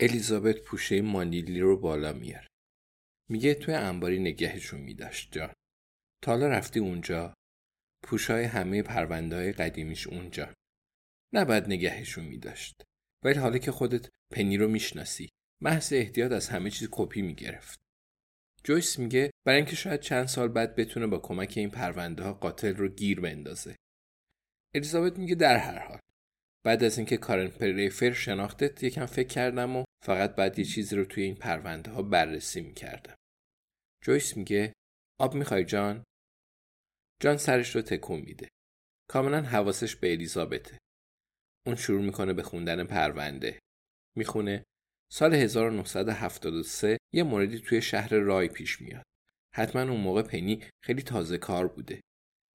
الیزابت پوشه مانیلی رو بالا میاره. میگه توی انباری نگهشون میداشت جان. تا حالا رفتی اونجا؟ پوشای همه پرونده های قدیمیش اونجا. نباید نگهشون میداشت. ولی حالا که خودت پنی رو می‌شناسی محض احتیاط از همه چیز کپی می‌گرفت. جویس میگه برای اینکه شاید چند سال بعد بتونه با کمک این پرونده ها قاتل رو گیر بندازه. الیزابت میگه در هر حال بعد از اینکه کارن پریفر شناختت یکم فکر کردم و فقط بعد یه چیزی رو توی این پرونده ها بررسی می‌کردم. جویس میگه آب می‌خوای جان؟ جان سرش رو تکون میده. کاملا حواسش به الیزابته. اون شروع می‌کنه به خوندن پرونده. می‌خونه سال 1973 یه موردی توی شهر رای پیش میاد. حتما اون موقع پنی خیلی تازه کار بوده.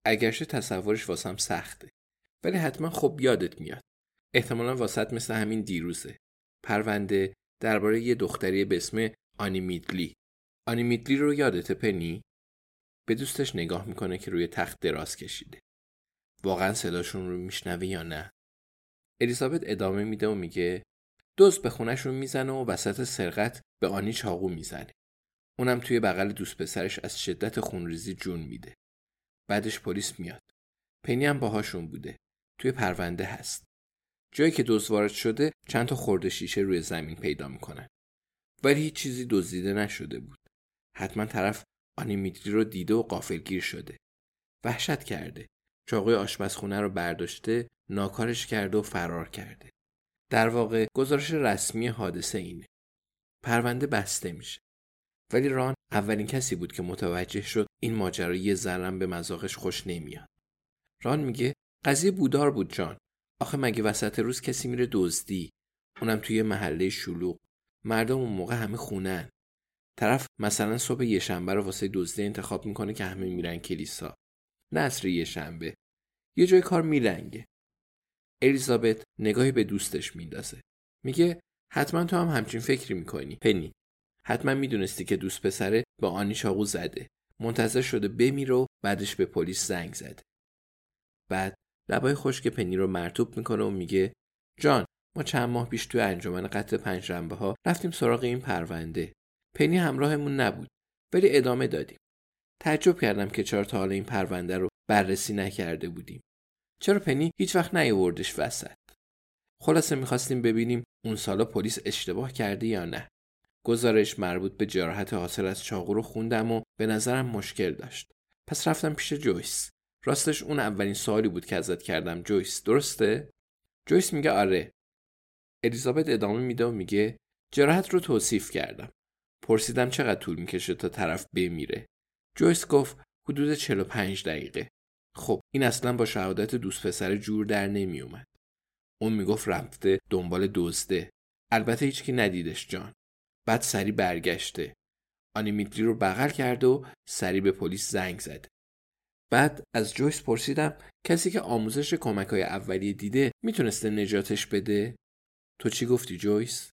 اگرچه تصورش واسم سخته. ولی حتما خب یادت میاد. احتمالا واسط مثل همین دیروزه. پرونده درباره یه دختری به اسم آنی میدلی. آنی میدلی رو یادت پنی؟ به دوستش نگاه می‌کنه که روی تخت دراز کشیده. واقعا صداشون رو میشنوه یا نه؟ الیزابت ادامه میده و میگه دوست به خونشون می‌زنه و وسط سرقت به آنی چاقو می‌زنه. اونم توی بغل دوست پسرش از شدت خونریزی جون میده. بعدش پلیس میاد. پنی هم باهاشون بوده. توی پرونده هست. جایی که دوز وارد شده چند تا خورده شیشه روی زمین پیدا می‌کنن. ولی هیچ چیزی دزدیده نشده بود. حتما طرف آنی میدری رو دیده و قافلگیر شده. وحشت کرده. چاقوی آشپزخونه رو برداشته ناکارش کرده و فرار کرده. در واقع گزارش رسمی حادثه اینه. پرونده بسته میشه. ولی ران اولین کسی بود که متوجه شد این ماجرا یه ذرم به مذاقش خوش نمیاد. ران میگه قضیه بودار بود جان. آخه مگه وسط روز کسی میره دزدی؟ اونم توی محله شلوغ. مردم اون موقع همه خونن. طرف مثلا صبح یه شنبه رو واسه دزدی انتخاب می‌کنه که همه میرن کلیسا. نه اصر یه شنبه. یه جای کار میلنگه. الیزابت نگاهی به دوستش میندازه. میگه حتما تو هم همچین فکری می‌کنی پنی. حتما می‌دونستی که دوست پسره با آنی چاقو زده. منتظر شده بمیره و بعدش به پلیس زنگ زده. بعد لبای خشک پنی رو مرتوب می‌کنه و میگه جان ما چند ماه پیش توی انجمن قتل پنجشنبه ها رفتیم سراغ این پرونده. پنی همراهمون نبود ولی ادامه دادیم. تعجب کردم که چرا تا حالا این پرونده رو بررسی نکرده بودیم. چرا پنی هیچ وقت نیاوردش وسط؟ خلاصه می‌خواستیم ببینیم اون سالا پلیس اشتباه کرده یا نه. گزارش مربوط به جراحت حاصل از چاقو رو خوندم و به نظرم مشکل داشت. پس رفتم پیش جویس. راستش اون اولین سوالی بود که ازت کردم جویس درسته؟ جویس میگه آره. الیزابت ادامه میده و میگه جراحت رو توصیف کردم. پرسیدم چقدر طول می‌کشه تا طرف بمیره. جویس گفت حدود 45 دقیقه. خب این اصلا با شهادت دوست پسر جور در نمی اومد. اون می‌گفت رفته دنبال دزده. البته هیچکی ندیدش جان. بعد سری برگشته. آنیمیتری رو بغل کرده و سری به پلیس زنگ زده. بعد از جویس پرسیدم کسی که آموزش کمک های اولیه دیده می‌تونسته نجاتش بده؟ تو چی گفتی جویس؟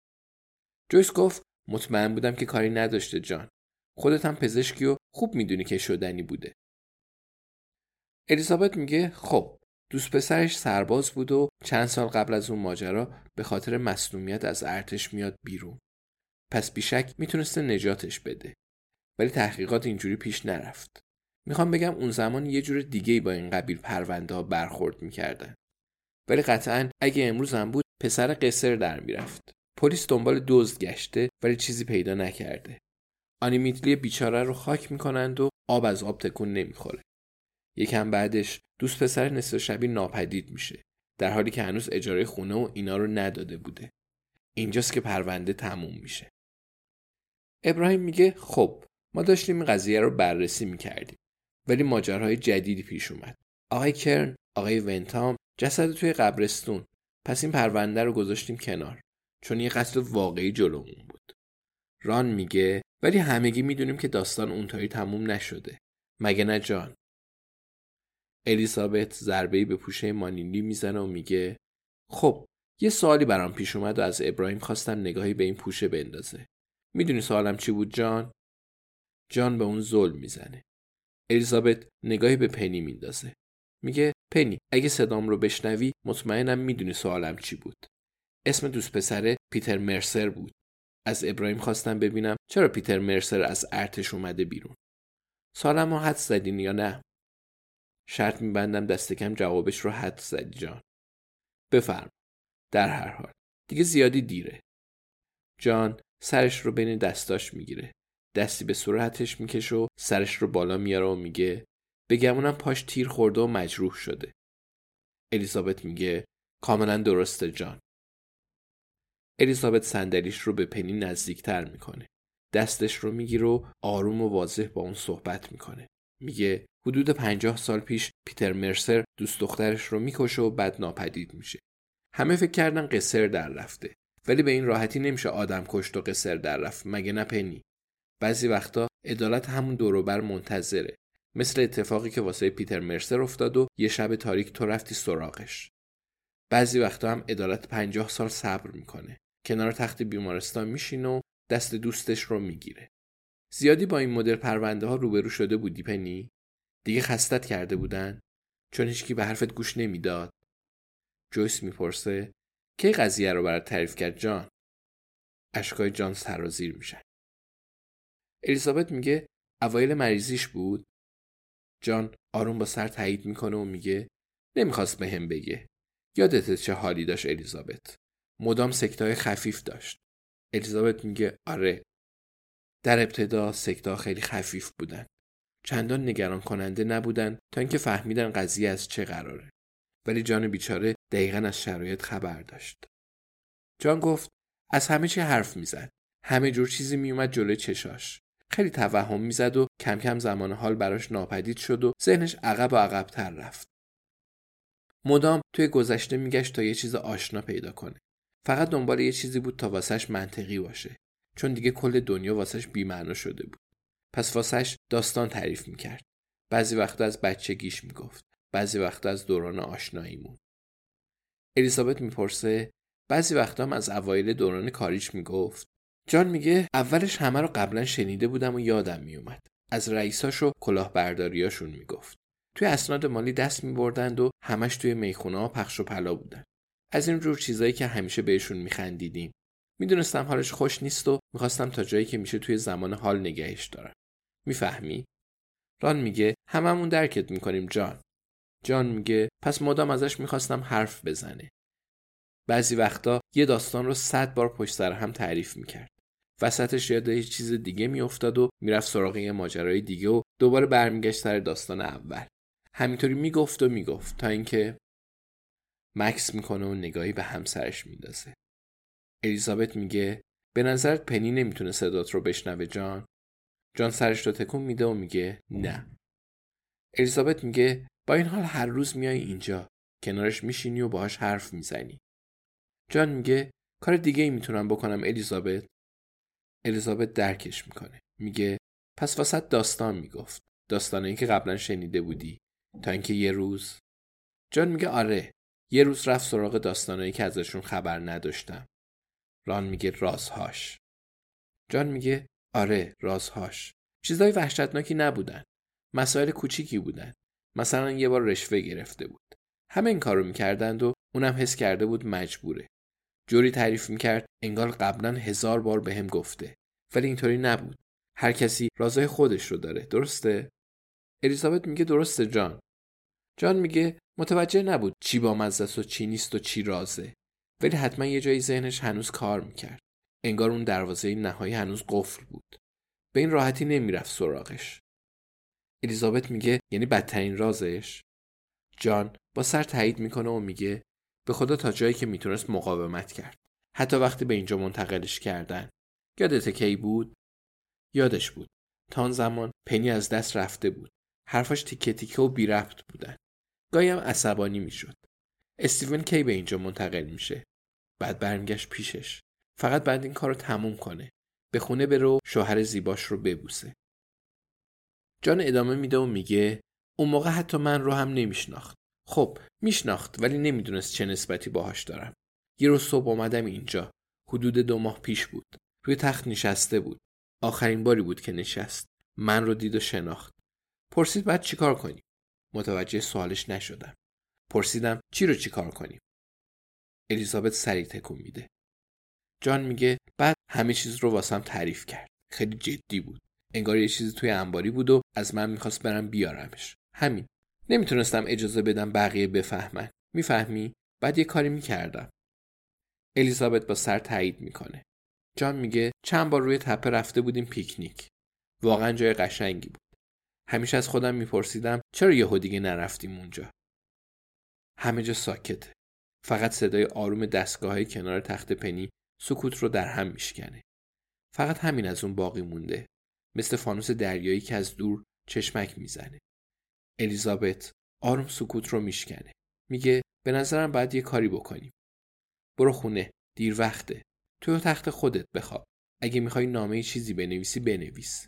جویس گفت مطمئن بودم که کاری نداشته جان. خودت هم پزشکی و خوب می‌دونی که شدنی بوده. الیزابت میگه خب دوست پسرش سرباز بود و چند سال قبل از اون ماجرا به خاطر مصنومیت از ارتش میاد بیرون. پس بیشک می‌تونسته نجاتش بده. ولی تحقیقات اینجوری پیش نرفت. می‌خوام بگم اون زمان یه جور دیگه با این قبیل پرونده ها برخورد می‌کردن. ولی قطعا اگه امروز هم بود پسر قصر در می‌رفت. پلیس دنبال دزد گشته ولی چیزی پیدا نکرده. آنیمیتلی بیچاره رو خاک می‌کنند و آب از آب تکون نمی‌خوره. یکم بعدش دوست پسر نصف شبی ناپدید میشه در حالی که هنوز اجاره خونه و اینا رو نداده بوده. اینجاست که پرونده تموم میشه. ابراهیم میگه خب ما داشتیم این قضیه رو بررسی می‌کردیم ولی ماجراهای جدیدی پیش اومد. آقای کرن، آقای ونتام جسد توی قبرستون. پس این پرونده رو گذاشتیم کنار. چون یه قتل واقعی جلومون بود. ران میگه ولی همگی می‌دونیم که داستان اونطوری تموم نشده. مگه نه جان؟ الیزابت ضربه‌ای به پوشه مانیلی می‌زنه و میگه خب یه سوالی برام پیش اومد و از ابراهیم خواستم نگاهی به این پوشه بندازه. می‌دونی سوالم چی بود جان؟ جان به اون ظلم می‌زنه. الیزابت نگاهی به پنی میندازه. میگه پنی اگه صدام رو بشنوی مطمئنم می‌دونی سوالم چی بود. اسم دوست پسره پیتر مرسر بود. از ابراهیم خواستم ببینم چرا پیتر مرسر از ارتش اومده بیرون. سالم رو حد زدین یا نه؟ شرط میبندم دست کم جوابش رو حد زدی جان. بفرم در هر حال. دیگه زیادی دیره. جان سرش رو بین دستاش می‌گیره. دستی به صورتش می‌کشه و سرش رو بالا میاره و میگه بگمونم پاش تیر خورده و مجروح شده. الیزابت میگه کاملا درسته جان. الیزابت صندلیش رو به پنی نزدیکتر می‌کنه. دستش رو می‌گیره و آروم و واضح با اون صحبت می‌کنه. میگه حدود پنجاه سال پیش پیتر مرسر دوست دخترش رو می‌کشه و بعد ناپدید میشه. همه فکر کردن قصر در رفته. ولی به این راحتی نمیشه آدم کشت و قصر در رفت مگه نه پنی؟ بعضی وقتا عدالت همون دوروبر منتظره. مثل اتفاقی که واسه پیتر مرسر افتاد و یه شب تاریک تو رفتی سراغش. بعضی وقتا هم عدالت پنجاه سال صبر می‌کنه. کنار تخت بیمارستان میشینه و دست دوستش رو می‌گیره. زیادی با این مدل پرونده ها روبرو شده بودی پنی؟ دیگه خستت کرده بودن؟ چون هیچکی به حرفت گوش نمی‌داد؟ جویس می‌پرسه کی قضیه رو برات تعریف کرد جان؟ اشکای جان سرازیر میشن. الیزابت میگه اوایل مریضیش بود؟ جان آروم با سر تایید می‌کنه و میگه نمی‌خواست به هم بگه. یادت چه حالی داشت الیزابت؟ مدام سکتای خفیف داشت. الیزابت میگه آره. در ابتدا سکتا خیلی خفیف بودن. چندان نگران کننده نبودن تا اینکه فهمیدن قضیه از چه قراره. ولی جان بیچاره دقیقا از شرایط خبر داشت. جان گفت از همه چی حرف می‌زد. همه جور چیزی میومد جلوی چشاش. خیلی توهم می‌زد و کم کم زمان حال براش ناپدید شد و ذهنش عقب و عقبتر رفت. مدام توی گذشته میگشت تا یه چیز آشنا پیدا کنه. فقط دنبال یه چیزی بود تا واسش منطقی باشه چون دیگه کل دنیا واسش بیمعنا شده بود. پس واسش داستان تعریف می‌کرد. بعضی وقتا از بچگیش می‌گفت بعضی وقتا از دوران آشناییمون الیزابت می‌پرسه بعضی وقتا هم از اوایل دوران کاریش می‌گفت. جان میگه اولش همه رو قبلا شنیده بودم و یادم میومد. از رئیساش و کلاهبرداریاشون می‌گفت. توی اسناد مالی دست میبردند و همش توی می‌خونه ها پخش و پلا بودن. از این جور چیزایی که همیشه بهشون میخندیدیم. می‌دونستم حالش خوش نیست و می‌خواستم تا جایی که میشه توی زمان حال نگهش دارم. می‌فهمی؟ ران میگه هممون درکت می‌کنیم جان. جان میگه پس مدام ازش می‌خواستم حرف بزنه. بعضی وقتا یه داستان رو صد بار پشت سر هم تعریف می‌کرد. وسطش یاد یه چیز دیگه میافتاد و می‌رفت سراغ یه ماجرای دیگه و دوباره برمیگشت سر داستان اول. همینطوری می‌گفت و می‌گفت تا اینکه مکس می‌کنه و نگاهی به همسرش میندازه. الیزابت میگه به نظرت پنی نمی‌تونه صدات رو بشنوه جان؟ جان سرش رو تکون میده و میگه نه. الیزابت میگه با این حال هر روز میای اینجا کنارش میشینی و باهاش حرف می‌زنی. جان میگه کار دیگه ای می‌تونم بکنم الیزابت. الیزابت درکش می‌کنه. میگه پس واسط داستان می‌گفت. داستانه که قبلا شنیده بودی. تا اینکه یه روز جان میگه آره یه روز رفت سراغ داستانایی که ازشون خبر نداشتم. ران میگه رازهاش. جان میگه آره رازهاش. چیزای وحشتناکی نبودن. مسائل کوچیکی بودن. مثلا یه بار رشوه گرفته بود. همه این کارو می‌کردند و اونم حس کرده بود مجبوره. جوری تعریف می‌کرد انگار قبلا هزار بار به هم گفته. ولی اینطوری نبود. هر کسی رازای خودش رو داره درسته؟ الیزابت میگه درسته جان. جان میگه متوجه نبود چی با مزدست و چی نیست و چی رازه. ولی حتما یه جایی ذهنش هنوز کار می‌کرد. انگار اون دروازه نهایی هنوز قفل بود. به این راحتی نمی‌رفت سراغش. الیزابت میگه یعنی بدترین رازش؟ جان با سر تایید می‌کنه و میگه به خدا تا جایی که می‌تونست مقاومت کرد. حتی وقتی به اینجا منتقلش کردن. یادت کی بود؟ یادش بود. تا زمان پنی از دست رفته بود. حرفاش تیکه تیکه و بی رفت بودن. گاهی هم عصبانی می‌شد. استیون کی به اینجا منتقل میشه؟ بعد برمیگشت پیشش. فقط بعد این کار رو تموم کنه. به خونه برو شوهر زیباش رو ببوسه. جان ادامه میده و میگه اون موقع حتی من رو هم نمیشناخت. خب میشناخت ولی نمی‌دونست چه نسبتی باهاش دارم. یه روز صبح اومدم اینجا. حدود دو ماه پیش بود. روی تخت نشسته بود. آخرین باری بود که نشست. من رو دید و شناخت. پرسید بعد چیکار کنیم؟ متوجه سوالش نشدم. پرسیدم چی رو چیکار کنیم؟ الیزابت سریع تکون میده. جان میگه بعد همه چیز رو واسم تعریف کرد. خیلی جدی بود. انگار یه چیزی توی انباری بود و از من می‌خواست برم بیارمش. همین. نمی‌تونستم اجازه بدم بقیه بفهمن. می‌فهمی؟ بعد یه کاری می‌کردم. الیزابت با سر تایید می‌کنه. جان میگه چند بار روی تپه رفته بودیم پیکنیک. واقعا جای قشنگی بود. همیشه از خودم میپرسیدم چرا یهو دیگه نرفتیم اونجا؟ همه جا ساکته. فقط صدای آروم دستگاه کنار تخت پنی سکوت رو در هم میشکنه. فقط همین از اون باقی مونده. مثل فانوس دریایی که از دور چشمک می‌زنه. الیزابت آروم سکوت رو میشکنه. میگه به نظرم باید یه کاری بکنیم. برو خونه دیر وقته. تو تخت خودت بخواب. اگه می‌خوای نامه چیزی بنویسی بنویس.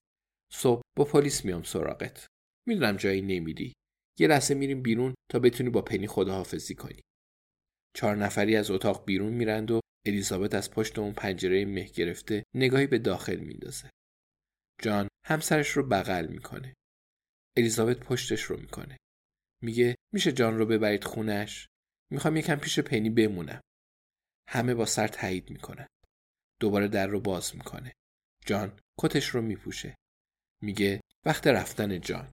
صبح با پلیس میام سراغت. می‌دونم جایی نمیری. یه لحظه میریم بیرون تا بتونی با پنی خداحافظی کنی. چهار نفری از اتاق بیرون میرند و الیزابت از پشت اون پنجره مه گرفته نگاهی به داخل میندازه. جان همسرش رو بغل می‌کنه. الیزابت پشتش رو می‌کنه. میگه میشه جان رو ببرید خونش؟ می‌خوام یکم پیش پنی بمونم. همه با سر تایید می‌کنن. دوباره در رو باز می‌کنه. جان کتش رو میپوشه. میگه وقت رفتن جان.